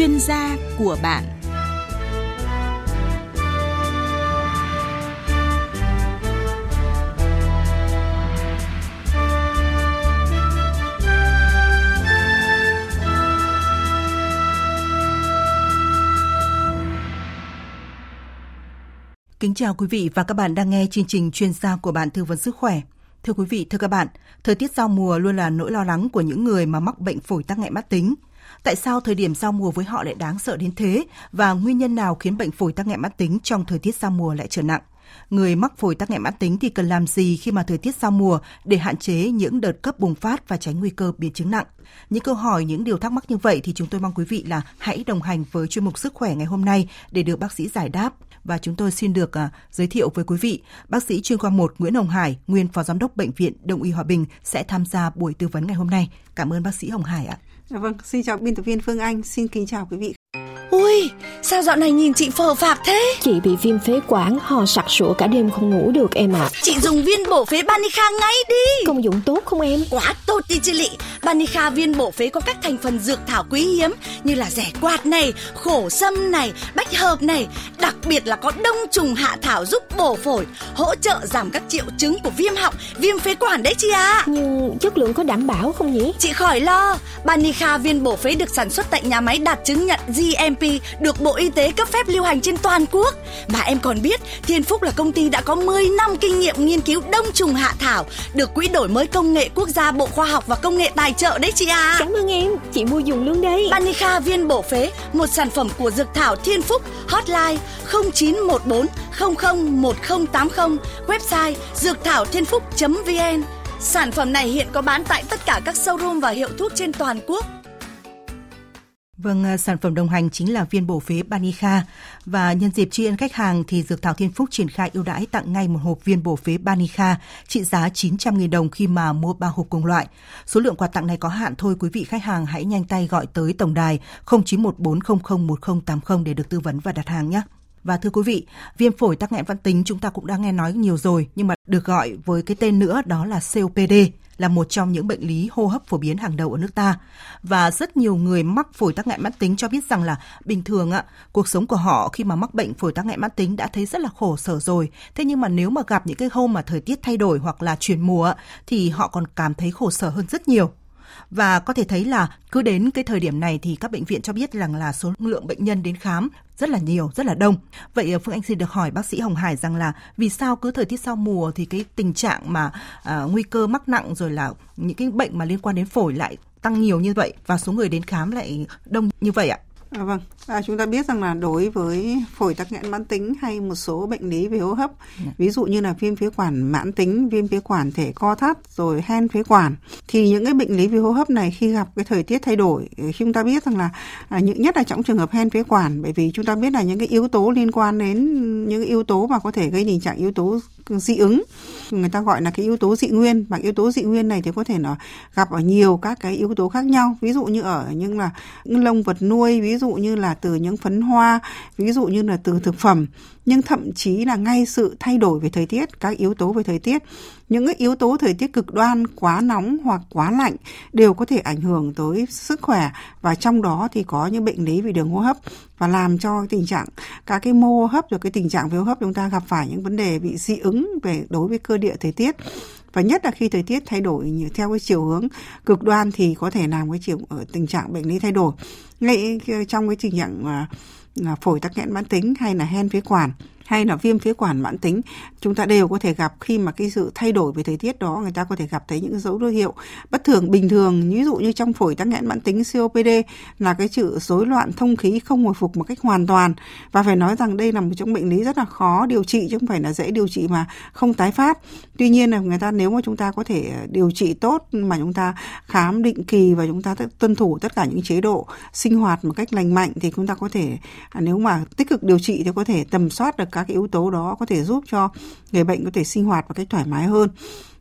chuyên gia của bạn Kính chào quý vị và các bạn đang nghe chương trình chuyên gia của bạn tư vấn sức khỏe. Thưa quý vị, thưa các bạn, thời tiết giao mùa luôn là nỗi lo lắng của những người mà mắc bệnh phổi tắc nghẽn mãn tính. Tại sao thời điểm giao mùa với họ lại đáng sợ đến thế và nguyên nhân nào khiến bệnh phổi tắc nghẽn mãn tính trong thời tiết giao mùa lại trở nặng? Người mắc phổi tắc nghẽn mãn tính thì cần làm gì khi mà thời tiết giao mùa để hạn chế những đợt cấp bùng phát và tránh nguy cơ biến chứng nặng? Những câu hỏi, những điều thắc mắc như vậy thì chúng tôi mong quý vị là hãy đồng hành với chuyên mục sức khỏe ngày hôm nay để được bác sĩ giải đáp và chúng tôi xin được à, giới thiệu với quý vị bác sĩ chuyên khoa 1 Nguyễn Hồng Hải, nguyên phó giám đốc bệnh viện Đông y Hòa Bình sẽ tham gia buổi tư vấn ngày hôm nay. Cảm ơn bác sĩ Hồng Hải ạ. Dạ vâng, xin chào biên tập viên Phương Anh, xin kính chào quý vị. Ui, sao dạo này nhìn chị phờ phạc thế? Chị bị viêm phế quản, ho sặc sụa cả đêm không ngủ được em ạ. À. Chị dùng viên bổ phế Banica ngay đi. Công dụng tốt không em? Quá tốt đi chị Lị. Banica viên bổ phế có các thành phần dược thảo quý hiếm như là rẻ quạt này, khổ sâm này, bách hợp này. Đặc biệt là có đông trùng hạ thảo giúp bổ phổi, hỗ trợ giảm các triệu chứng của viêm họng, viêm phế quản đấy chị ạ. À. Nhưng chất lượng có đảm bảo không nhỉ? Chị khỏi lo. Banica viên bổ phế được sản xuất tại nhà máy đạt chứng nhận GMP được Bộ Y tế cấp phép lưu hành trên toàn quốc. Mà em còn biết, Thiên Phúc là công ty đã có 10 năm kinh nghiệm nghiên cứu đông trùng hạ thảo, được Quỹ đổi mới công nghệ quốc gia Bộ Khoa học và Công nghệ tài trợ đấy chị à. Cảm ơn em, chị mua dùng luôn đấy. Banica viên bổ phế, một sản phẩm của dược thảo Thiên Phúc, hotline 0914 001080, website dược thảo thiên phúc.vn. Sản phẩm này hiện có bán tại tất cả các showroom và hiệu thuốc trên toàn quốc. Vâng, à, sản phẩm đồng hành chính là viên bổ phế Banica và nhân dịp tri ân khách hàng thì Dược Thảo Thiên Phúc triển khai ưu đãi tặng ngay một hộp viên bổ phế Banica trị giá 900.000 đồng khi mà mua 3 hộp cùng loại. Số lượng quà tặng này có hạn thôi, quý vị khách hàng hãy nhanh tay gọi tới tổng đài 0914001080 để được tư vấn và đặt hàng nhé. Và thưa quý vị, viêm phổi tắc nghẽn mãn tính chúng ta cũng đã nghe nói nhiều rồi nhưng mà được gọi với cái tên nữa đó là COPD là một trong những bệnh lý hô hấp phổ biến hàng đầu ở nước ta. Và rất nhiều người mắc phổi tắc nghẽn mãn tính cho biết rằng là bình thường ạ, cuộc sống của họ khi mà mắc bệnh phổi tắc nghẽn mãn tính đã thấy rất là khổ sở rồi. Thế nhưng mà nếu mà gặp những cái hôm mà thời tiết thay đổi hoặc là chuyển mùa thì họ còn cảm thấy khổ sở hơn rất nhiều và có thể thấy là cứ đến cái thời điểm này thì các bệnh viện cho biết rằng là số lượng bệnh nhân đến khám rất là nhiều, rất là đông. Vậy ờ, Phương Anh xin được hỏi bác sĩ Hồng Hải rằng là vì sao cứ thời tiết sau mùa thì cái tình trạng mà à, nguy cơ mắc nặng rồi là những cái bệnh mà liên quan đến phổi lại tăng nhiều như vậy và số người đến khám lại đông như vậy ạ? À, vâng, à, chúng ta biết rằng là đối với phổi tắc nghẽn mãn tính hay một số bệnh lý về hô hấp, yeah. ví dụ như là viêm phế quản mãn tính, viêm phế quản thể co thắt, rồi hen phế quản, thì những cái bệnh lý về hô hấp này khi gặp cái thời tiết thay đổi, chúng ta biết rằng là à, những nhất là trong trường hợp hen phế quản, bởi vì chúng ta biết là những cái yếu tố liên quan đến những yếu tố mà có thể gây tình trạng yếu tố dị ứng. Người ta gọi là cái yếu tố dị nguyên. Và yếu tố dị nguyên này thì có thể nó gặp ở nhiều các cái yếu tố khác nhau. Ví dụ như ở những là những lông vật nuôi, ví dụ như là từ những phấn hoa, ví dụ như là từ thực phẩm. Nhưng thậm chí là ngay sự thay đổi về thời tiết, các yếu tố về thời tiết những yếu tố thời tiết cực đoan, quá nóng hoặc quá lạnh đều có thể ảnh hưởng tới sức khỏe và trong đó thì có những bệnh lý về đường hô hấp và làm cho tình trạng các cái mô hô hấp rồi cái tình trạng về hô hấp chúng ta gặp phải những vấn đề bị dị ứng về đối với cơ địa thời tiết. Và nhất là khi thời tiết thay đổi theo cái chiều hướng cực đoan thì có thể làm cái chiều ở tình trạng bệnh lý thay đổi. Ngay ờ, trong cái tình trạng ờ, phổi tắc nghẽn mãn tính hay là hen phế quản hay là viêm phế quản mãn tính, chúng ta đều có thể gặp khi mà cái sự thay đổi về thời tiết đó, người ta có thể gặp thấy những dấu hiệu bất thường, bình thường. Ví dụ như trong phổi tắc nghẽn mãn tính COPD là cái sự rối loạn thông khí không hồi phục một cách hoàn toàn. Và phải nói rằng đây là một trong bệnh lý rất là khó điều trị, chứ không phải là dễ điều trị mà không tái phát. Tuy nhiên là người ta, nếu mà chúng ta có thể điều trị tốt mà chúng ta khám định kỳ và chúng ta tuân thủ tất cả những chế độ sinh hoạt một cách lành mạnh, thì chúng ta có thể à, nếu mà tích cực điều trị thì có thể tầm soát được cả các cái yếu tố đó có thể giúp cho người bệnh có thể sinh hoạt một cách thoải mái hơn.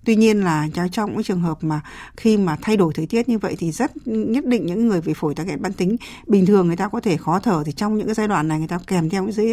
Tuy nhiên là trong những trường hợp mà khi mà thay đổi thời tiết như vậy thì rất nhất định những người bị phổi tắc nghẽn mãn tính, bình thường người ta có thể khó thở thì trong những cái giai đoạn này người ta kèm theo những dấu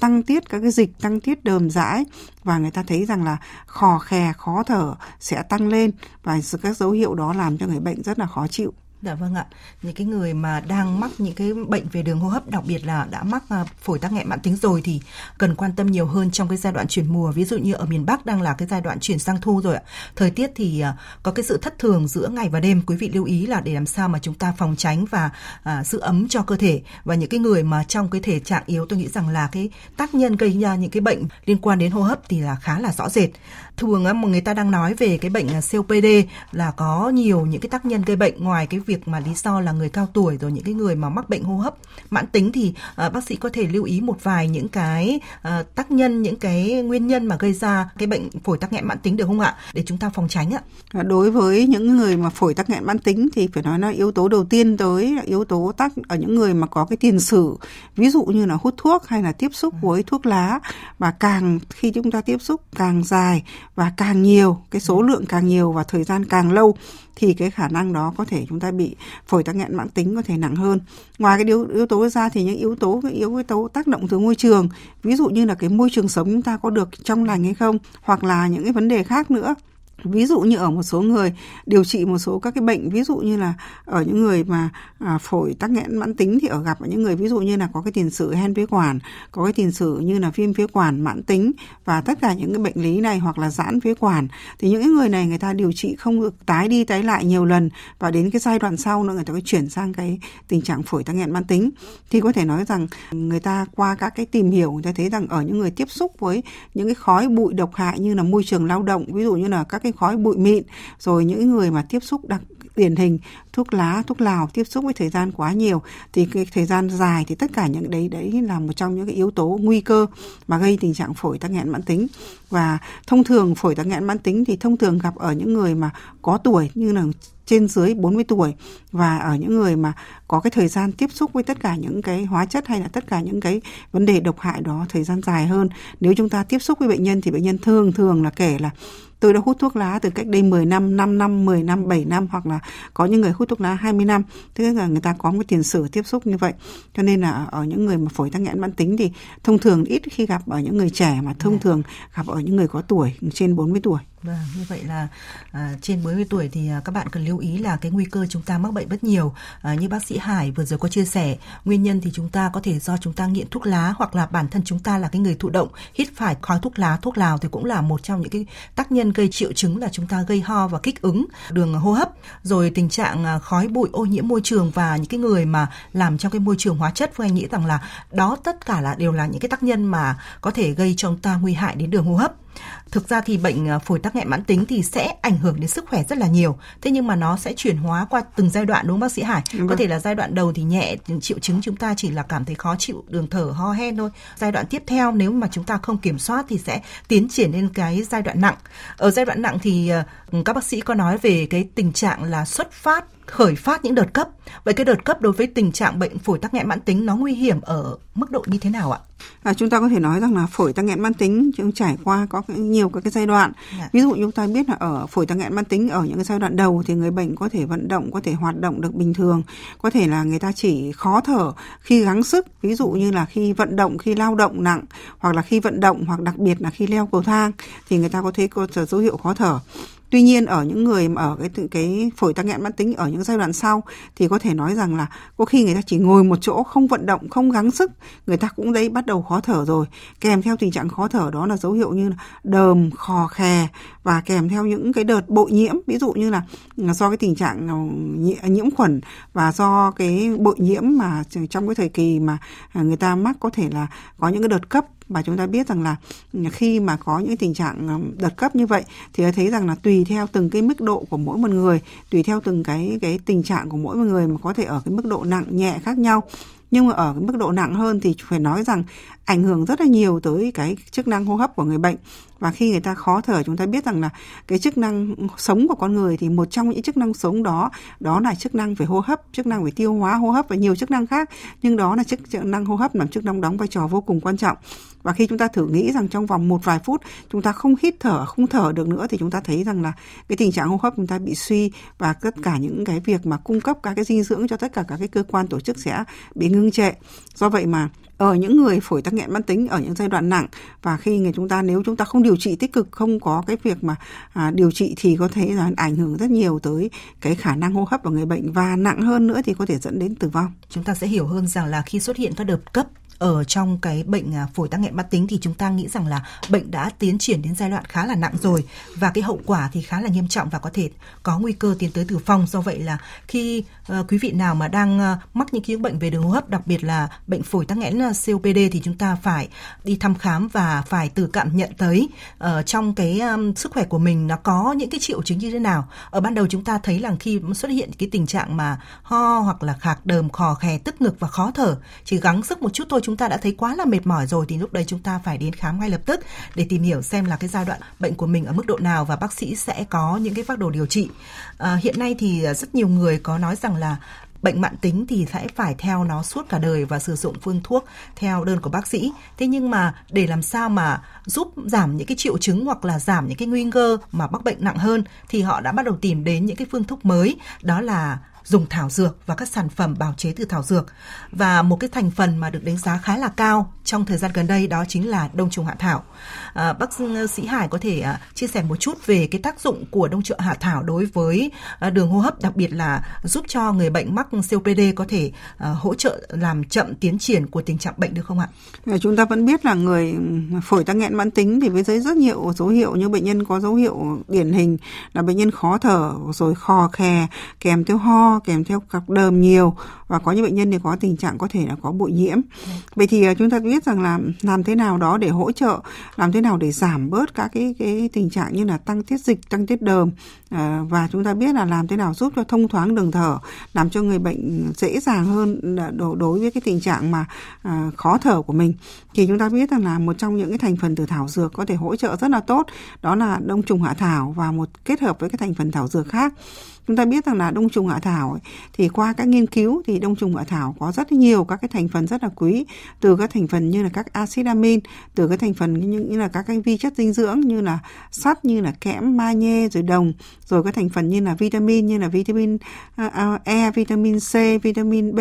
tăng tiết các cái dịch, tăng tiết đờm dãi và người ta thấy rằng là khò khè, khó thở sẽ tăng lên và các dấu hiệu đó làm cho người bệnh rất là khó chịu. Dạ vâng ạ. Những cái người mà đang mắc những cái bệnh về đường hô hấp, đặc biệt là đã mắc à, phổi tắc nghẽn mãn tính rồi thì cần quan tâm nhiều hơn trong cái giai đoạn chuyển mùa. Ví dụ như ở miền Bắc đang là cái giai đoạn chuyển sang thu rồi ạ. Thời tiết thì à, có cái sự thất thường giữa ngày và đêm. Quý vị lưu ý là để làm sao mà chúng ta phòng tránh và à, giữ ấm cho cơ thể. Và những cái người mà trong cái thể trạng yếu tôi nghĩ rằng là cái tác nhân gây ra những cái bệnh liên quan đến hô hấp thì là khá là rõ rệt thường mà người ta đang nói về cái bệnh à, COPD là có nhiều những cái tác nhân gây bệnh ngoài cái việc việc mà lý do là người cao tuổi rồi những cái người mà mắc bệnh hô hấp. Mãn tính thì uh, bác sĩ có thể lưu ý một vài những cái uh, tác nhân những cái nguyên nhân mà gây ra cái bệnh phổi tắc nghẽn mãn tính được không ạ? Để chúng ta phòng tránh ạ. À, đối với những người mà phổi tắc nghẽn mãn tính thì phải nói là yếu tố đầu tiên tới là yếu tố tắc ở những người mà có cái tiền sử ví dụ như là hút thuốc hay là tiếp xúc với thuốc lá. Và càng khi chúng ta tiếp xúc càng dài và càng nhiều cái số lượng càng nhiều và thời gian càng lâu thì cái khả năng đó có thể chúng ta bị phổi tắc nghẽn mãn tính có thể nặng hơn. Ngoài cái yếu, yếu tố ra thì những yếu tố cái yếu tố tác động từ môi trường, ví dụ như là cái môi trường sống chúng ta có được trong lành hay không, hoặc là những cái vấn đề khác nữa ví dụ như ở một số người điều trị một số các cái bệnh ví dụ như là ở những người mà à, phổi tắc nghẽn mãn tính thì ở gặp ở những người ví dụ như là có cái tiền sử hen phế quản có cái tiền sử như là viêm phế quản mãn tính và tất cả những cái bệnh lý này hoặc là giãn phế quản thì những người này người ta điều trị không được tái đi tái lại nhiều lần và đến cái giai đoạn sau nữa người ta có chuyển sang cái tình trạng phổi tắc nghẽn mãn tính. Thì có thể nói rằng người ta qua các cái tìm hiểu người ta thấy rằng ở những người tiếp xúc với những cái khói bụi độc hại như là môi trường lao động ví dụ như là các cái khói bụi mịn, rồi những người mà tiếp xúc đặc, điển hình thuốc lá, thuốc lào tiếp xúc với thời gian quá nhiều, thì cái thời gian dài thì tất cả những đấy đấy là một trong những cái yếu tố nguy cơ mà gây tình trạng phổi tắc nghẽn mãn tính và thông thường phổi tắc nghẽn mãn tính thì thông thường gặp ở những người mà có tuổi như là trên dưới 40 tuổi, và ở những người mà có cái thời gian tiếp xúc với tất cả những cái hóa chất hay là tất cả những cái vấn đề độc hại đó thời gian dài hơn. Nếu chúng ta tiếp xúc với bệnh nhân thì bệnh nhân thường thường là kể là tôi đã hút thuốc lá từ cách đây 10 năm, 5 năm, 10 năm, 7 năm hoặc là có những người hút thuốc lá 20 năm. Tức là người ta có một tiền sử tiếp xúc như vậy. Cho nên là ở những người mà phổi tắc nghẽn mãn tính thì thông thường ít khi gặp ở những người trẻ mà thông dạ. thường gặp ở những người có tuổi trên 40 tuổi. Vâng, như vậy là à, trên 40 tuổi thì à, các bạn cần lưu ý là cái nguy cơ chúng ta mắc bệnh rất nhiều. À, như bác sĩ Hải vừa rồi có chia sẻ, nguyên nhân thì chúng ta có thể do chúng ta nghiện thuốc lá hoặc là bản thân chúng ta là cái người thụ động hít phải khói thuốc lá, thuốc lào thì cũng là một trong những cái tác nhân gây triệu chứng là chúng ta gây ho và kích ứng đường hô hấp. Rồi tình trạng à, khói bụi ô nhiễm môi trường và những cái người mà làm trong cái môi trường hóa chất, Phương Anh nghĩ rằng là đó tất cả là đều là những cái tác nhân mà có thể gây cho chúng ta nguy hại đến đường hô hấp. Thực ra thì bệnh à, phổi tắc nghẽn mãn tính thì sẽ ảnh hưởng đến sức khỏe rất là nhiều. Thế nhưng mà nó sẽ chuyển hóa qua từng giai đoạn đúng không bác sĩ Hải? Đúng Có thể là giai đoạn đầu thì nhẹ, triệu chứng chúng ta chỉ là cảm thấy khó chịu, đường thở, ho hen thôi. Giai đoạn tiếp theo nếu mà chúng ta không kiểm soát thì sẽ tiến triển lên cái giai đoạn nặng. Ở giai đoạn nặng thì à, các bác sĩ có nói về cái tình trạng là xuất phát khởi phát những đợt cấp. Vậy cái đợt cấp đối với tình trạng bệnh phổi tắc nghẽn mãn tính nó nguy hiểm ở mức độ như thế nào ạ? À, chúng ta có thể nói rằng là phổi tắc nghẽn mãn tính chúng trải qua có nhiều các cái giai đoạn. Dạ. Ví dụ chúng ta biết là ở phổi tắc nghẽn mãn tính ở những cái giai đoạn đầu thì người bệnh có thể vận động, có thể hoạt động được bình thường, có thể là người ta chỉ khó thở khi gắng sức, ví dụ như là khi vận động, khi lao động nặng hoặc là khi vận động hoặc đặc biệt là khi leo cầu thang thì người ta có thấy có dấu hiệu khó thở. Tuy nhiên ở những người mà ở cái cái phổi tắc nghẽn mãn tính ở những giai đoạn sau thì có thể nói rằng là có khi người ta chỉ ngồi một chỗ không vận động, không gắng sức, người ta cũng đấy bắt đầu khó thở rồi. Kèm theo tình trạng khó thở đó là dấu hiệu như là đờm, khò khè và kèm theo những cái đợt bội nhiễm, ví dụ như là do cái tình trạng nhiễm khuẩn và do cái bội nhiễm mà trong cái thời kỳ mà à, người ta mắc có thể là có những cái đợt cấp và chúng ta biết rằng là khi mà có những tình trạng ờ, đợt cấp như vậy thì thấy rằng là tùy theo từng cái mức độ của mỗi một người, tùy theo từng cái cái tình trạng của mỗi một người mà có thể ở cái mức độ nặng nhẹ khác nhau. Nhưng mà ở cái mức độ nặng hơn thì phải nói rằng ảnh hưởng rất là nhiều tới cái chức năng hô hấp của người bệnh. Và khi người ta khó thở, chúng ta biết rằng là cái chức năng sống của con người thì một trong những chức năng sống đó đó là chức năng về hô hấp, chức năng về tiêu hóa hô hấp và nhiều chức năng khác. Nhưng đó là chức năng hô hấp làm chức năng đóng vai trò vô cùng quan trọng. Và khi chúng ta thử nghĩ rằng trong vòng một vài phút, chúng ta không hít thở, không thở được nữa thì chúng ta thấy rằng là cái tình trạng hô hấp chúng ta bị suy và tất cả những cái việc mà cung cấp các cái dinh dưỡng cho tất cả các cái cơ quan tổ chức sẽ bị ngưng trệ. Do vậy mà ở những người phổi tắc nghẽn mãn tính ở những giai đoạn nặng và khi người chúng ta nếu chúng ta không điều trị tích cực không có cái việc mà à, điều trị thì có thể là ảnh hưởng rất nhiều tới cái khả năng hô hấp của người bệnh và nặng hơn nữa thì có thể dẫn đến tử vong. Chúng ta sẽ hiểu hơn rằng là khi xuất hiện các đợt cấp ở trong cái bệnh à, phổi tắc nghẽn mãn tính thì chúng ta nghĩ rằng là bệnh đã tiến triển đến giai đoạn khá là nặng rồi và cái hậu quả thì khá là nghiêm trọng và có thể có nguy cơ tiến tới tử vong. Do vậy là khi uh, quý vị nào mà đang uh, mắc những cái bệnh về đường hô hấp đặc biệt là bệnh phổi tắc nghẽn COPD thì chúng ta phải đi thăm khám và phải tự cảm nhận tới uh, trong cái um, sức khỏe của mình nó có những cái triệu chứng như thế nào. Ở ban đầu chúng ta thấy là khi xuất hiện cái tình trạng mà ho hoặc là khạc đờm khò khè tức ngực và khó thở chỉ gắng sức một chút thôi chúng ta đã thấy quá là mệt mỏi rồi thì lúc đấy chúng ta phải đến khám ngay lập tức để tìm hiểu xem là cái giai đoạn bệnh của mình ở mức độ nào và bác sĩ sẽ có những cái phác đồ điều trị. À, hiện nay thì rất nhiều người có nói rằng là bệnh mãn tính thì sẽ phải theo nó suốt cả đời và sử dụng phương thuốc theo đơn của bác sĩ. Thế nhưng mà để làm sao mà giúp giảm những cái triệu chứng hoặc là giảm những cái nguy cơ mà mắc bệnh nặng hơn thì họ đã bắt đầu tìm đến những cái phương thuốc mới đó là dùng thảo dược và các sản phẩm bào chế từ thảo dược. Và một cái thành phần mà được đánh giá khá là cao trong thời gian gần đây đó chính là đông trùng hạ thảo. À, bác sĩ Hải có thể à, chia sẻ một chút về cái tác dụng của đông trùng hạ thảo đối với à, đường hô hấp, đặc biệt là giúp cho người bệnh mắc COPD có thể à, hỗ trợ làm chậm tiến triển của tình trạng bệnh được không ạ? Dạ, chúng ta vẫn biết là người phổi tắc nghẽn mãn tính thì với rất nhiều dấu hiệu như bệnh nhân có dấu hiệu điển hình là bệnh nhân khó thở rồi khò khè kèm theo ho kèm theo cặp đờm nhiều và có những bệnh nhân thì có tình trạng có thể là có bụi nhiễm. Vậy thì ờ, chúng ta biết rằng là làm thế nào đó để hỗ trợ, làm thế nào để giảm bớt các cái cái tình trạng như là tăng tiết dịch, tăng tiết đờm à, và chúng ta biết là làm thế nào giúp cho thông thoáng đường thở, làm cho người bệnh dễ dàng hơn ờ, đối với cái tình trạng mà à, khó thở của mình. Thì chúng ta biết rằng là một trong những cái thành phần từ thảo dược có thể hỗ trợ rất là tốt, đó là đông trùng hạ thảo và một kết hợp với cái thành phần thảo dược khác chúng ta biết rằng là đông trùng hạ thảo ấy, thì qua các nghiên cứu thì đông trùng hạ thảo có rất nhiều các cái thành phần rất là quý từ các thành phần như là các axit amin từ các thành phần như, như là các cái vi chất dinh dưỡng như là sắt như là kẽm magie rồi đồng rồi các thành phần như là vitamin như là vitamin ờ, ờ, E vitamin C vitamin B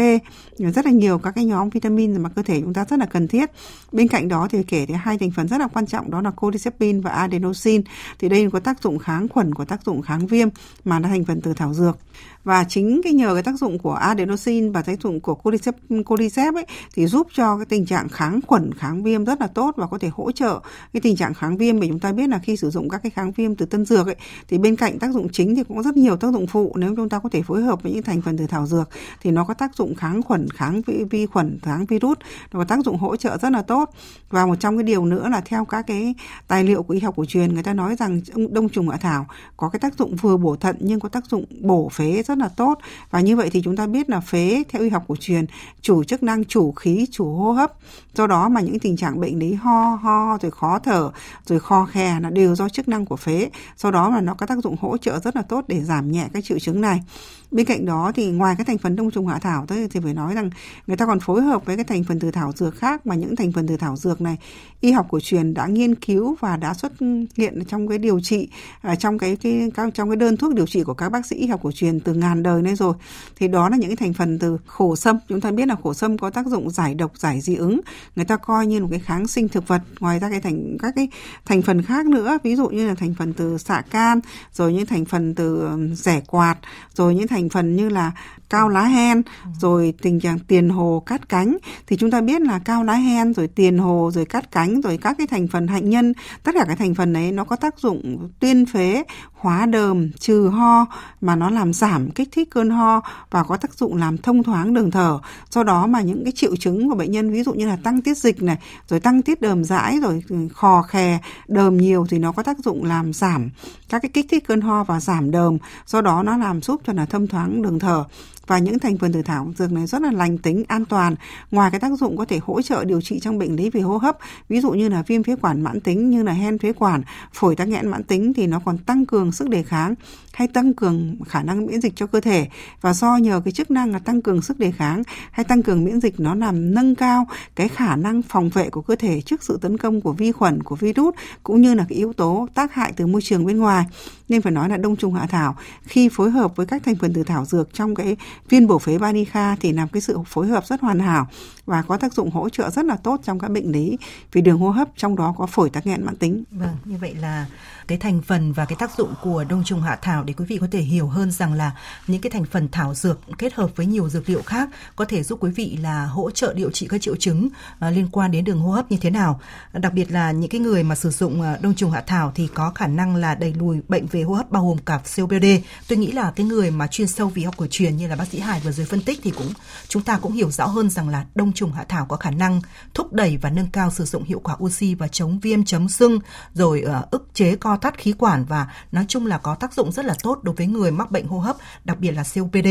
rất là nhiều các cái nhóm vitamin mà cơ thể chúng ta rất là cần thiết. Bên cạnh đó thì kể đến hai thành phần rất là quan trọng đó là codicepin và adenosine. Thì đây có tác dụng kháng khuẩn có tác dụng kháng viêm mà là thành phần từ thảo dược và chính cái nhờ cái tác dụng của adenosine và tác dụng của cordyceps, cordyceps ấy thì giúp cho cái tình trạng kháng khuẩn kháng viêm rất là tốt và có thể hỗ trợ cái tình trạng kháng viêm. Bởi chúng ta biết là khi sử dụng các cái kháng viêm từ tân dược ấy thì bên cạnh tác dụng chính thì cũng có rất nhiều tác dụng phụ. Nếu chúng ta có thể phối hợp với những thành phần từ thảo dược thì nó có tác dụng kháng khuẩn kháng vi, vi khuẩn kháng virus nó có tác dụng hỗ trợ rất là tốt. Và một trong cái điều nữa là theo các cái tài liệu của y học cổ truyền người ta nói rằng đông trùng hạ thảo có cái tác dụng vừa bổ thận nhưng có tác dụng bổ phế rất rất là tốt. Và như vậy thì chúng ta biết là phế theo y học cổ truyền, chủ chức năng, chủ khí, chủ hô hấp. Do đó mà những tình trạng bệnh lý ho ho, rồi khó thở, rồi kho khe là đều do chức năng của phế. Do đó mà nó có tác dụng hỗ trợ rất là tốt để giảm nhẹ các triệu chứng này bên cạnh đó thì ngoài cái thành phần đông trùng hạ thảo tới thì phải nói rằng người ta còn phối hợp với cái thành phần từ thảo dược khác mà những thành phần từ thảo dược này y học cổ truyền đã nghiên cứu và đã xuất hiện trong cái điều trị à, trong cái, cái trong cái đơn thuốc điều trị của các bác sĩ y học cổ truyền từ ngàn đời nay rồi. Thì đó là những cái thành phần từ khổ sâm chúng ta biết là khổ sâm có tác dụng giải độc giải dị ứng. Người ta coi như một cái kháng sinh thực vật ngoài ra cái thành các cái thành phần khác nữa ví dụ như là thành phần từ xạ can rồi những thành phần từ rẻ quạt rồi những thành thành phần như là cao lá hen rồi tình trạng tiền hồ cắt cánh. Thì chúng ta biết là cao lá hen rồi tiền hồ rồi cắt cánh rồi các cái thành phần hạnh nhân tất cả các thành phần đấy nó có tác dụng tuyên phế hóa đờm trừ ho mà nó làm giảm kích thích cơn ho và có tác dụng làm thông thoáng đường thở. Do đó mà những cái triệu chứng của bệnh nhân ví dụ như là tăng tiết dịch này rồi tăng tiết đờm dãi rồi khò khè đờm nhiều thì nó có tác dụng làm giảm các cái kích thích cơn ho và giảm đờm. Do đó nó làm giúp cho là thâm thoáng đường thở và những thành phần từ thảo dược này rất là lành tính, an toàn. Ngoài cái tác dụng có thể hỗ trợ điều trị trong bệnh lý về hô hấp, ví dụ như là viêm phế quản mãn tính như là hen phế quản, phổi tắc nghẽn mãn tính thì nó còn tăng cường sức đề kháng hay tăng cường khả năng miễn dịch cho cơ thể và do nhờ cái chức năng là tăng cường sức đề kháng hay tăng cường miễn dịch nó làm nâng cao cái khả năng phòng vệ của cơ thể trước sự tấn công của vi khuẩn của virus cũng như là cái yếu tố tác hại từ môi trường bên ngoài nên phải nói là đông trùng hạ thảo khi phối hợp với các thành phần từ thảo dược trong cái viên bổ phế Banica thì làm cái sự phối hợp rất hoàn hảo và có tác dụng hỗ trợ rất là tốt trong các bệnh lý về đường hô hấp trong đó có phổi tắc nghẽn mãn tính. Vâng, như vậy là cái thành phần và cái tác dụng của đông trùng hạ thảo để quý vị có thể hiểu hơn rằng là những cái thành phần thảo dược kết hợp với nhiều dược liệu khác có thể giúp quý vị là hỗ trợ điều trị các triệu chứng à, liên quan đến đường hô hấp như thế nào. Đặc biệt là những cái người mà sử dụng à, đông trùng hạ thảo thì có khả năng là đẩy lùi bệnh về hô hấp bao gồm cả COPD. Tôi nghĩ là cái người mà chuyên sâu về học cổ truyền như là bác sĩ Hải vừa dưới phân tích thì cũng, chúng ta cũng hiểu rõ hơn rằng là đông trùng hạ thảo có khả năng thúc đẩy và nâng cao sử dụng hiệu quả oxy và chống viêm chấm sưng rồi ờ, ức chế co thắt khí quản và nói chung là có tác dụng rất là tốt đối với người mắc bệnh hô hấp, đặc biệt là COPD.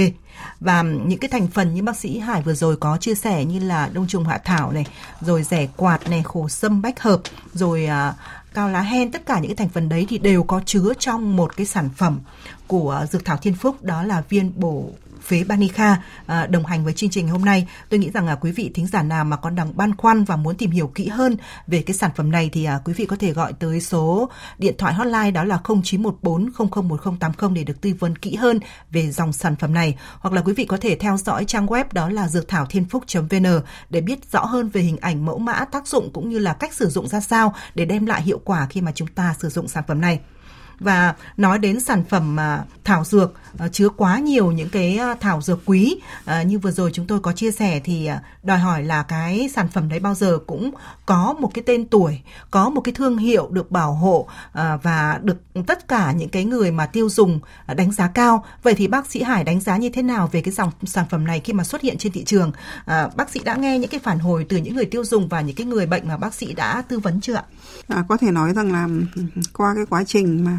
Và những cái thành phần như bác sĩ Hải vừa rồi có chia sẻ như là đông trùng hạ thảo này, rồi rẻ quạt này, khổ sâm bách hợp, rồi à, cao lá hen tất cả những cái thành phần đấy thì đều có chứa trong một cái sản phẩm của dược thảo Thiên Phúc đó là viên bổ phế Banica à, đồng hành với chương trình hôm nay. Tôi nghĩ rằng là quý vị thính giả nào mà còn đang băn khoăn và muốn tìm hiểu kỹ hơn về cái sản phẩm này thì à, quý vị có thể gọi tới số điện thoại hotline đó là 0914 001080 để được tư vấn kỹ hơn về dòng sản phẩm này hoặc là quý vị có thể theo dõi trang web đó là dược thảo thiên phúc.vn để biết rõ hơn về hình ảnh mẫu mã tác dụng cũng như là cách sử dụng ra sao để đem lại hiệu quả khi mà chúng ta sử dụng sản phẩm này và nói đến sản phẩm mà thảo dược à, chứa quá nhiều những cái à, thảo dược quý. À, như vừa rồi chúng tôi có chia sẻ thì đòi hỏi là cái sản phẩm đấy bao giờ cũng có một cái tên tuổi có một cái thương hiệu được bảo hộ và được tất cả những cái người mà tiêu dùng đánh giá cao. Vậy thì bác sĩ Hải đánh giá như thế nào về cái dòng sản phẩm này khi mà xuất hiện trên thị trường? Bác sĩ đã nghe những cái phản hồi từ những người tiêu dùng và những cái người bệnh mà bác sĩ đã tư vấn chưa ạ? À, có thể nói rằng là qua cái quá trình mà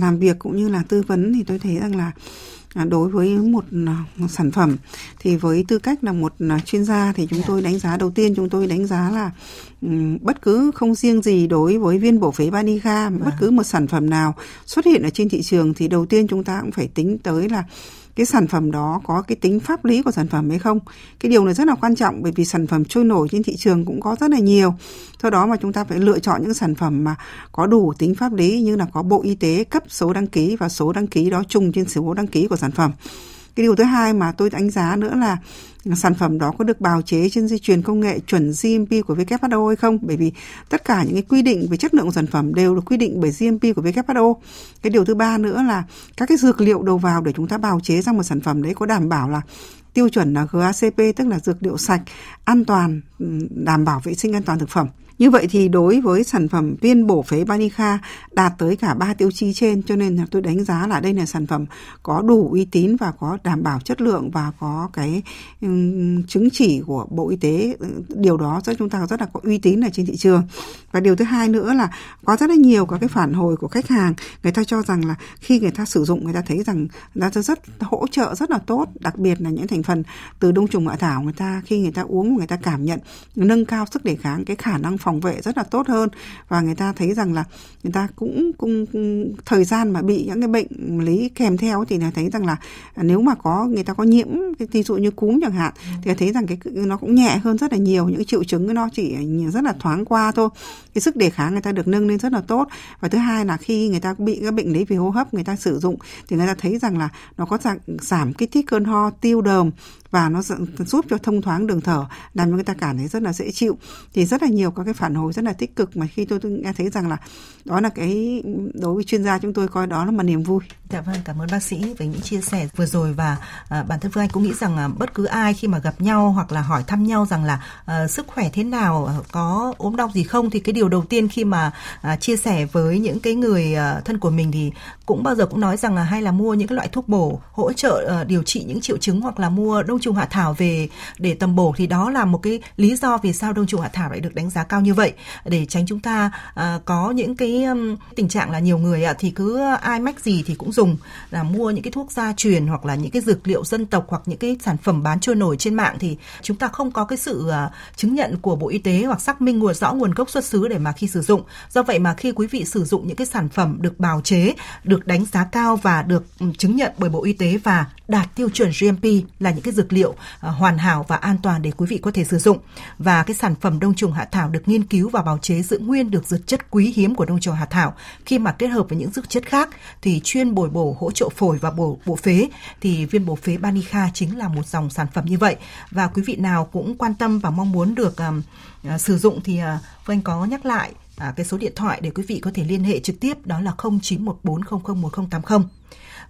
làm việc cũng như là tư vấn thì tôi thấy rằng là à, đối với một, à, một sản phẩm thì với tư cách là một à, chuyên gia thì chúng tôi đánh giá đầu tiên chúng tôi đánh giá là bất cứ không riêng gì đối với viên bổ phế Banica bất vâng. cứ một sản phẩm nào xuất hiện ở trên thị trường thì đầu tiên chúng ta cũng phải tính tới là cái sản phẩm đó có cái tính pháp lý của sản phẩm hay không. Cái điều này rất là quan trọng bởi vì sản phẩm trôi nổi trên thị trường cũng có rất là nhiều. Do đó mà chúng ta phải lựa chọn những sản phẩm mà có đủ tính pháp lý như là có bộ y tế cấp số đăng ký và số đăng ký đó chung trên số đăng ký của sản phẩm cái điều thứ hai mà tôi đánh giá nữa là sản phẩm đó có được bào chế trên dây chuyền công nghệ chuẩn GMP của WHO hay không? Bởi vì tất cả những cái quy định về chất lượng của sản phẩm đều được quy định bởi GMP của WHO cái điều thứ ba nữa là các cái dược liệu đầu vào để chúng ta bào chế ra một sản phẩm đấy có đảm bảo là tiêu chuẩn là GACP tức là dược liệu sạch, an toàn ừ, đảm bảo vệ sinh an toàn thực phẩm như vậy thì đối với sản phẩm viên bổ phế Banica đạt tới cả ba tiêu chí trên, cho nên là tôi đánh giá là đây là sản phẩm có đủ uy tín và có đảm bảo chất lượng và có cái ừ, chứng chỉ của Bộ Y tế. Ừ, điều đó cho chúng ta rất là có uy tín ở trên thị trường. Và điều thứ hai nữa là có rất là nhiều các cái phản hồi của khách hàng. Người ta cho rằng là khi người ta sử dụng, người ta thấy rằng người ta rất hỗ trợ rất là tốt, đặc biệt là những thành phần từ đông trùng hạ thảo, người ta, khi người ta uống, người ta cảm nhận, nâng cao sức đề kháng, cái khả năng phòng vệ rất là tốt hơn. Và người ta thấy rằng là người ta cũng cũng thời gian mà bị những cái bệnh lý kèm theo thì là thấy rằng là nếu mà có, người ta có nhiễm ví dụ như cúm chẳng hạn, thì thấy rằng cái nó cũng nhẹ hơn rất là nhiều, những triệu chứng nó chỉ rất là thoáng qua thôi cái sức đề kháng người ta được nâng lên rất là tốt. Và thứ hai là khi người ta bị các bệnh lý về hô hấp người ta sử dụng thì người ta thấy rằng là nó có giảm, giảm kích thích cơn ho tiêu đờm và nó giúp cho thông thoáng đường thở làm cho người ta cảm thấy rất là dễ chịu thì rất là nhiều các cái phản hồi rất là tích cực mà khi tôi, tôi nghe thấy rằng là đó là cái đối với chuyên gia chúng tôi coi đó là một niềm vui. Dạ vâng, cảm ơn bác sĩ về những chia sẻ vừa rồi và à, bản thân Phương Anh cũng nghĩ rằng à, bất cứ ai khi mà gặp nhau hoặc là hỏi thăm nhau rằng là à, sức khỏe thế nào, ờ, có ốm đau gì không thì cái điều đầu tiên khi mà à, chia sẻ với những cái người à, thân của mình thì cũng bao giờ cũng nói rằng là hay là mua những cái loại thuốc bổ hỗ trợ à, điều trị những triệu chứng hoặc là mua đông trùng hạ thảo về để tầm bổ thì đó là một cái lý do vì sao đông trùng hạ thảo lại được đánh giá cao như vậy để tránh chúng ta à, có những cái um, tình trạng là nhiều người ạ thì cứ ai mách gì thì cũng dùng là mua những cái thuốc gia truyền hoặc là những cái dược liệu dân tộc hoặc những cái sản phẩm bán trôi nổi trên mạng thì chúng ta không có cái sự uh, chứng nhận của Bộ Y tế hoặc xác minh nguồn rõ nguồn gốc xuất xứ để mà khi sử dụng. Do vậy mà khi quý vị sử dụng những cái sản phẩm được bào chế, được đánh giá cao và được chứng nhận bởi Bộ Y tế và đạt tiêu chuẩn GMP là những cái dược liệu à, hoàn hảo và an toàn để quý vị có thể sử dụng. Và cái sản phẩm đông trùng hạ thảo được nghiên cứu và bào chế giữ nguyên được dược chất quý hiếm của đông trùng hạ thảo. Khi mà kết hợp với những dược chất khác thì chuyên bồi bổ hỗ trợ phổi và bổ bộ phế thì viên bổ phế Banica chính là một dòng sản phẩm như vậy. Và quý vị nào cũng quan tâm và mong muốn được um, uh, sử dụng thì uh, Vâng có nhắc lại à, cái số điện thoại để quý vị có thể liên hệ trực tiếp đó là 0914001080.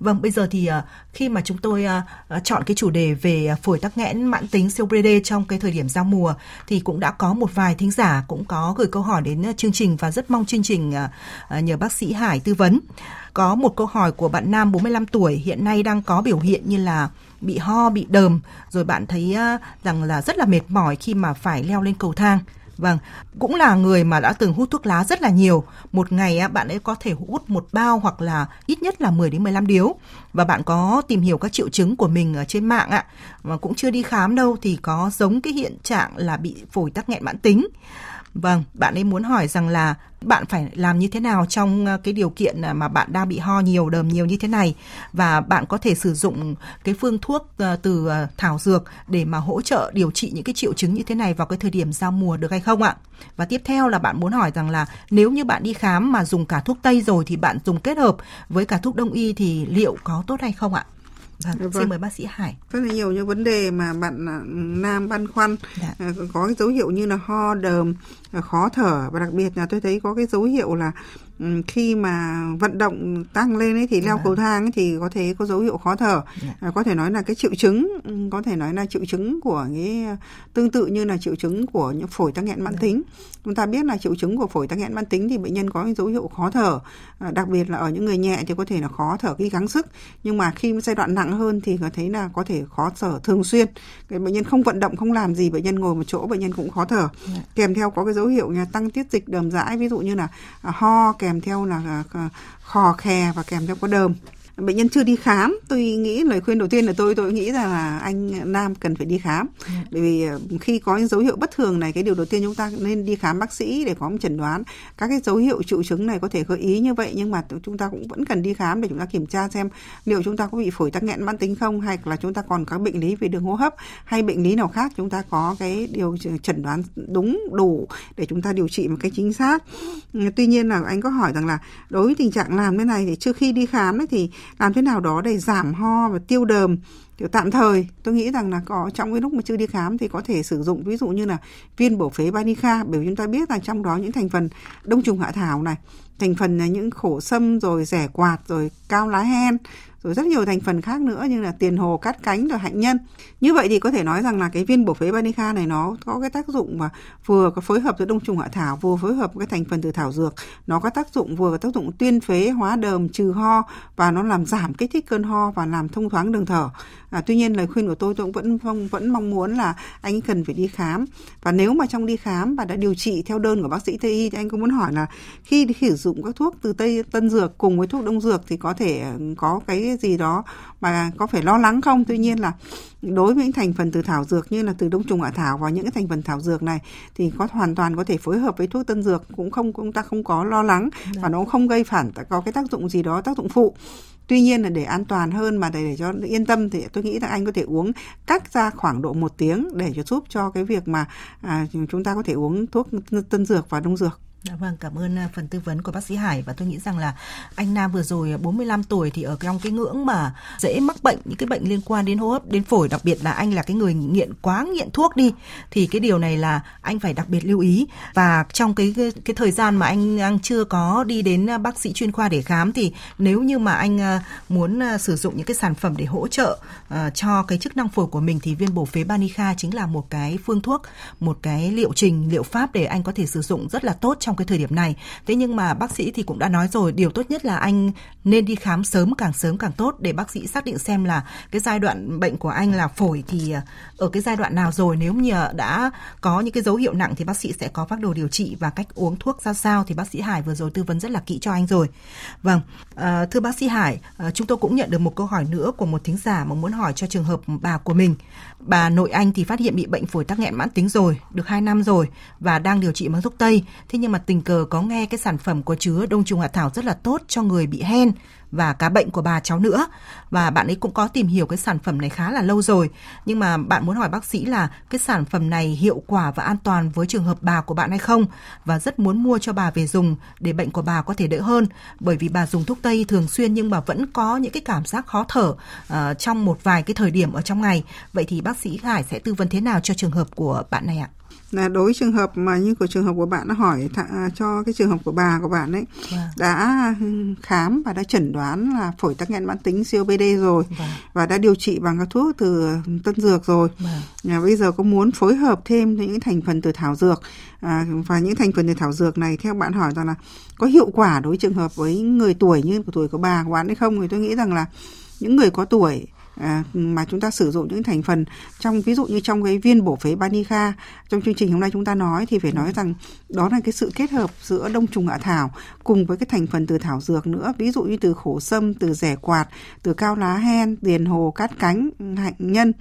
Vâng, bây giờ thì à, khi mà chúng tôi à, à, chọn cái chủ đề về phổi tắc nghẽn mãn tính COPD trong cái thời điểm giao mùa thì cũng đã có một vài thính giả cũng có gửi câu hỏi đến chương trình và rất mong chương trình nhờ bác sĩ Hải tư vấn. Có một câu hỏi của bạn nam 45 tuổi hiện nay đang có biểu hiện như là bị ho, bị đờm rồi bạn thấy rằng là rất là mệt mỏi khi mà phải leo lên cầu thang. Vâng, cũng là người mà đã từng hút thuốc lá rất là nhiều. Một ngày bạn ấy có thể hút một bao hoặc là ít nhất là 10 đến 15 điếu. Và bạn có tìm hiểu các triệu chứng của mình ở trên mạng ạ, mà cũng chưa đi khám đâu thì có giống cái hiện trạng là bị phổi tắc nghẽn mãn tính. Vâng, bạn ấy muốn hỏi rằng là bạn phải làm như thế nào trong ờ, cái điều kiện ờ, mà bạn đang bị ho nhiều, đờm nhiều như thế này và bạn có thể sử dụng cái phương thuốc ờ, từ thảo dược để mà hỗ trợ điều trị những cái triệu chứng như thế này vào cái thời điểm giao mùa được hay không ạ? Và tiếp theo là bạn muốn hỏi rằng là nếu như bạn đi khám mà dùng cả thuốc Tây rồi thì bạn dùng kết hợp với cả thuốc Đông y thì liệu có tốt hay không ạ? Vâng, vâng. xin mời bác sĩ Hải. Rất là nhiều những vấn đề mà bạn à, Nam băn khoăn dạ. À, có cái dấu hiệu như là ho đờm, à, khó thở và đặc biệt là tôi thấy có cái dấu hiệu là khi mà vận động tăng lên ấy thì leo dạ. cầu thang ấy thì có thể có dấu hiệu khó thở. Dạ. có thể nói là cái triệu chứng ừ, có thể nói là triệu chứng của cái tương tự như là triệu chứng của những phổi tắc nghẽn mãn. Dạ. tính chúng ta biết là triệu chứng của phổi tắc nghẽn mãn tính thì bệnh nhân có dấu hiệu khó thở à, đặc biệt là ở những người nhẹ thì có thể là khó thở khi gắng sức nhưng mà khi giai đoạn nặng hơn thì có thấy là có thể khó thở thường xuyên cái bệnh nhân không vận động không làm gì bệnh nhân ngồi một chỗ bệnh nhân cũng khó thở kèm theo có cái dấu hiệu tăng tiết dịch đờm dãi ví dụ như là à, ho kèm theo là ờ, khò khè và kèm theo có đờm bệnh nhân chưa đi khám tôi nghĩ lời khuyên đầu tiên là tôi tôi nghĩ rằng là anh nam cần phải đi khám. Dạ. bởi vì ờ, khi có những dấu hiệu bất thường này cái điều đầu tiên chúng ta nên đi khám bác sĩ để có một chẩn đoán các cái dấu hiệu triệu chứng này có thể gợi ý như vậy nhưng mà chúng ta cũng vẫn cần đi khám để chúng ta kiểm tra xem liệu chúng ta có bị phổi tắc nghẽn mãn tính không hay là chúng ta còn có bệnh lý về đường hô hấp hay bệnh lý nào khác chúng ta có cái điều chẩn đoán đúng đủ để chúng ta điều trị một cách chính xác tuy nhiên là anh có hỏi rằng là đối với tình trạng làm thế này thì trước khi đi khám ấy thì làm thế nào đó để giảm ho và tiêu đờm, kiểu, tạm thời. Tôi nghĩ rằng là có, trong cái lúc mà chưa đi khám thì có thể sử dụng, ví dụ như là viên bổ phế Banica, bởi vì chúng ta biết rằng trong đó những thành phần đông trùng hạ thảo này, thành phần là những khổ sâm rồi rẻ quạt rồi cao lá hen rồi rất nhiều thành phần khác nữa như là tiền hồ cát cánh rồi hạnh nhân. Như vậy thì có thể nói rằng là cái viên bổ phế banica này nó có cái tác dụng mà vừa có phối hợp với đông trùng hạ thảo vừa phối hợp với cái thành phần từ thảo dược. Nó có tác dụng vừa có tác dụng tuyên phế hóa đờm trừ ho và nó làm giảm kích thích cơn ho và làm thông thoáng đường thở. À, tuy nhiên lời khuyên của tôi tôi cũng vẫn mong vẫn mong muốn là anh cần phải đi khám. Và nếu mà trong đi khám và đã điều trị theo đơn của bác sĩ tây y thì anh cũng muốn hỏi là khi sử dụng các thuốc từ tây tân dược cùng với thuốc đông dược thì có thể ờ, có cái gì đó mà có phải lo lắng không? Tuy nhiên là đối với những thành phần từ thảo dược như là từ đông trùng hạ thảo và những cái thành phần thảo dược này thì có hoàn toàn có thể phối hợp với thuốc tân dược cũng không chúng ta không có lo lắng và nó không gây phản có cái tác dụng gì đó tác dụng phụ. Tuy nhiên là để an toàn hơn mà để, để cho yên tâm thì tôi nghĩ là anh có thể uống cách ra khoảng độ một tiếng để cho giúp cho cái việc mà à, chúng ta có thể uống thuốc tân dược và đông dược Dạ vâng, cảm ơn à, phần tư vấn của bác sĩ Hải. Và tôi nghĩ rằng là anh Nam vừa rồi à, 45 tuổi thì ở trong cái ngưỡng mà dễ mắc bệnh những cái bệnh liên quan đến hô hấp, đến phổi, đặc biệt là anh là cái người nghiện quá nghiện thuốc đi thì cái điều này là anh phải đặc biệt lưu ý. Và trong cái cái, cái thời gian mà anh đang chưa có đi đến à, bác sĩ chuyên khoa để khám thì nếu như mà anh muốn sử dụng những cái sản phẩm để hỗ trợ uh, cho cái chức năng phổi của mình thì viên bổ phế Banica chính là một cái phương thuốc, một cái liệu trình, liệu pháp để anh có thể sử dụng rất là tốt trong trong cái thời điểm này. Thế nhưng mà bác sĩ thì cũng đã nói rồi, điều tốt nhất là anh nên đi khám sớm càng sớm càng tốt để bác sĩ xác định xem là cái giai đoạn bệnh của anh là phổi thì ờ, ở cái giai đoạn nào rồi. Nếu như ờ, đã có những cái dấu hiệu nặng thì bác sĩ sẽ có phác đồ điều trị và cách uống thuốc ra sao thì bác sĩ Hải vừa rồi tư vấn rất là kỹ cho anh rồi. Vâng, à, thưa bác sĩ Hải, à, chúng tôi cũng nhận được một câu hỏi nữa của một thính giả mà muốn hỏi cho trường hợp bà của mình. Bà nội anh thì phát hiện bị bệnh phổi tắc nghẽn mãn tính rồi, được 2 năm rồi và đang điều trị bằng thuốc Tây. Thế nhưng mà tình cờ có nghe cái sản phẩm có chứa đông trùng hạ thảo rất là tốt cho người bị hen hen và cả bệnh của bà cháu nữa. Và bạn ấy cũng có tìm hiểu cái sản phẩm này khá là lâu rồi. Nhưng mà bạn muốn hỏi bác sĩ là cái sản phẩm này hiệu quả và an toàn với trường hợp bà của bạn hay không? Và rất muốn mua cho bà về dùng để bệnh của bà có thể đỡ hơn. Bởi vì bà dùng thuốc tây thường xuyên nhưng mà vẫn có những cái cảm giác khó thở uh, trong một vài cái thời điểm ở trong ngày. Vậy thì bác sĩ Hải sẽ tư vấn thế nào cho trường hợp của bạn này ạ? Là đối với trường hợp mà như của trường hợp của bạn đã hỏi th- cho cái trường hợp của bà của bạn ấy wow. Vâng. đã khám và đã chẩn đoán là phổi tắc nghẽn mãn tính COPD rồi wow. Vâng. và đã điều trị bằng các thuốc từ tân dược rồi. Wow. Vâng. À, bây giờ có muốn phối hợp thêm những thành phần từ thảo dược à, và những thành phần từ thảo dược này theo bạn hỏi rằng là có hiệu quả đối với trường hợp với người tuổi như tuổi của bà của bạn hay không thì tôi nghĩ rằng là những người có tuổi à, mà chúng ta sử dụng những thành phần trong ví dụ như trong cái viên bổ phế Banica trong chương trình hôm nay chúng ta nói thì phải nói rằng đó là cái sự kết hợp giữa đông trùng hạ thảo cùng với cái thành phần từ thảo dược nữa. Ví dụ như từ khổ sâm từ rẻ quạt từ cao lá hen tiền hồ cát cánh hạnh nhân.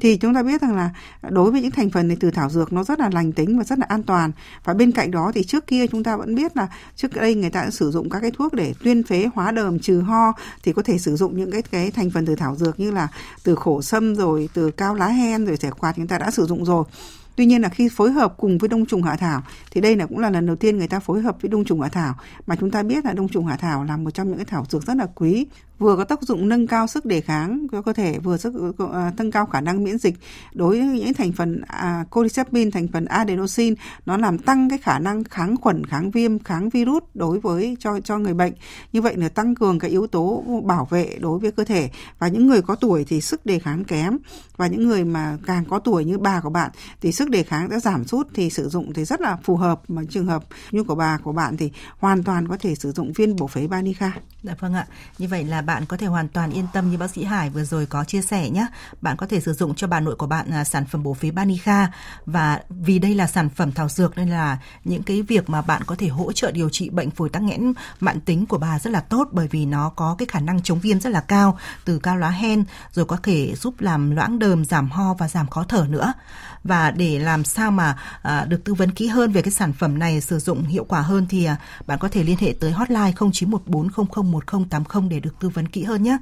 Thì chúng ta biết rằng là đối với những thành phần này từ thảo dược nó rất là lành tính và rất là an toàn. Và bên cạnh đó thì trước kia chúng ta vẫn biết là trước đây người ta đã sử dụng các cái thuốc để tuyên phế hóa đờm trừ ho thì có thể sử dụng những cái cái thành phần từ thảo dược như là từ khổ sâm rồi, từ cao lá hen rồi rẻ quạt chúng ta đã sử dụng rồi. Tuy nhiên là khi phối hợp cùng với đông trùng hạ thảo, thì đây là cũng là lần đầu tiên người ta phối hợp với đông trùng hạ thảo. Mà chúng ta biết là đông trùng hạ thảo là một trong những cái thảo dược rất là quý vừa có tác dụng nâng cao sức đề kháng cho cơ thể vừa sức à, nâng cao khả năng miễn dịch. Đối với những thành phần à, cordyceps thành phần adenosine nó làm tăng cái khả năng kháng khuẩn kháng viêm kháng virus đối với cho cho người bệnh. Như vậy là tăng cường cái yếu tố bảo vệ đối với cơ thể. Và những người có tuổi thì sức đề kháng kém. Và những người mà càng có tuổi như bà của bạn thì sức đề kháng đã giảm sút thì sử dụng thì rất là phù hợp. Mà trường hợp như của bà của bạn thì hoàn toàn có thể sử dụng viên bổ phế Banica. Dạ vâng ạ. Như vậy là bạn có thể hoàn toàn yên tâm như bác sĩ Hải vừa rồi có chia sẻ nhé. Bạn có thể sử dụng cho bà nội của bạn à, sản phẩm bổ phế Banica và vì đây là sản phẩm thảo dược nên là những cái việc mà bạn có thể hỗ trợ điều trị bệnh phổi tắc nghẽn mãn tính của bà rất là tốt bởi vì nó có cái khả năng chống viêm rất là cao từ cao lá hen rồi có thể giúp làm loãng đờm, giảm ho và giảm khó thở nữa. Và để làm sao mà à, được tư vấn kỹ hơn về cái sản phẩm này sử dụng hiệu quả hơn thì à, bạn có thể liên hệ tới hotline 0914001080 để được tư vấn kỹ hơn nhé.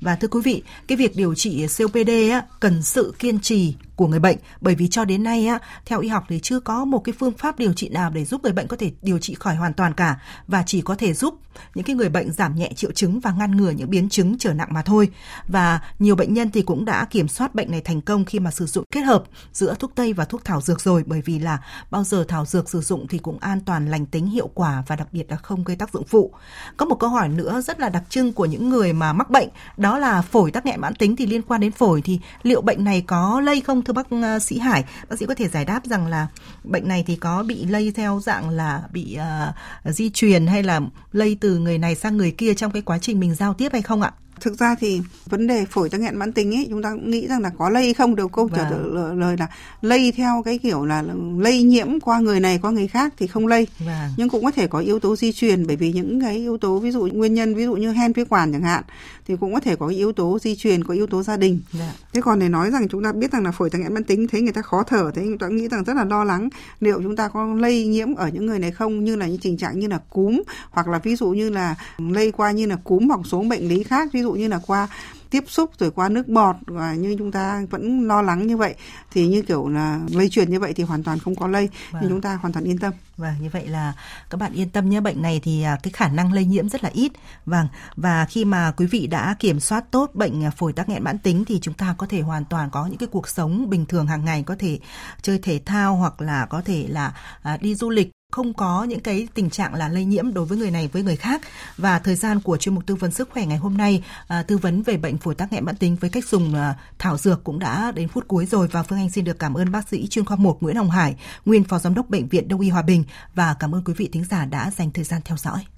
Và thưa quý vị, cái việc điều trị COPD á, cần sự kiên trì của người bệnh. Bởi vì cho đến nay á, theo y học thì chưa có một cái phương pháp điều trị nào để giúp người bệnh có thể điều trị khỏi hoàn toàn cả. Và chỉ có thể giúp những cái người bệnh giảm nhẹ triệu chứng và ngăn ngừa những biến chứng trở nặng mà thôi. Và nhiều bệnh nhân thì cũng đã kiểm soát bệnh này thành công khi mà sử dụng kết hợp giữa thuốc tây và thuốc thảo dược rồi. Bởi vì là bao giờ thảo dược sử dụng thì cũng an toàn, lành tính, hiệu quả và đặc biệt là không gây tác dụng phụ. Có một câu hỏi nữa rất là đặc trưng của những người mà mắc bệnh, đó là phổi tắc nghẽn mãn tính thì liên quan đến phổi thì liệu bệnh này có lây không? Thưa bác à, sĩ Hải bác sĩ có thể giải đáp rằng là bệnh này thì có bị lây theo dạng là bị uh, di truyền hay là lây từ người này sang người kia trong cái quá trình mình giao tiếp hay không ạ? Thực ra thì vấn đề phổi tắc nghẽn mãn tính ấy chúng ta cũng nghĩ rằng là có lây không đều câu trả vâng. lời là lây theo cái kiểu là lây nhiễm qua người này qua người khác thì không lây. Vâng. Nhưng cũng có thể có yếu tố di truyền bởi vì những cái yếu tố ví dụ nguyên nhân ví dụ như hen phế quản chẳng hạn thì cũng có thể có yếu tố di truyền có yếu tố gia đình. Dạ. Thế còn để nói rằng chúng ta biết rằng là phổi tắc nghẽn mãn tính thấy người ta khó thở thế chúng ta nghĩ rằng rất là lo lắng liệu chúng ta có lây nhiễm ở những người này không như là những tình trạng như là cúm hoặc là ví dụ như là lây qua như là cúm hoặc số bệnh lý khác ví dụ như là qua tiếp xúc rồi qua nước bọt và như chúng ta vẫn lo lắng như vậy thì như kiểu là lây truyền như vậy thì hoàn toàn không có lây vâng. nhưng chúng ta hoàn toàn yên tâm. Vâng, như vậy là các bạn yên tâm nhé, bệnh này thì à, cái khả năng lây nhiễm rất là ít. Vâng, và khi mà quý vị đã kiểm soát tốt bệnh à, phổi tắc nghẽn mãn tính thì chúng ta có thể hoàn toàn có những cái cuộc sống bình thường hàng ngày, có thể chơi thể thao hoặc là có thể là à, đi du lịch không có những cái tình trạng là lây nhiễm đối với người này với người khác. Và thời gian của chuyên mục tư vấn sức khỏe ngày hôm nay à, tư vấn về bệnh phổi tắc nghẽn mãn tính với cách dùng à, thảo dược cũng đã đến phút cuối rồi. Và Phương Anh xin được cảm ơn bác sĩ chuyên khoa 1 Nguyễn Hồng Hải, nguyên phó giám đốc bệnh viện Đông y Hòa Bình. Và cảm ơn quý vị thính giả đã dành thời gian theo dõi.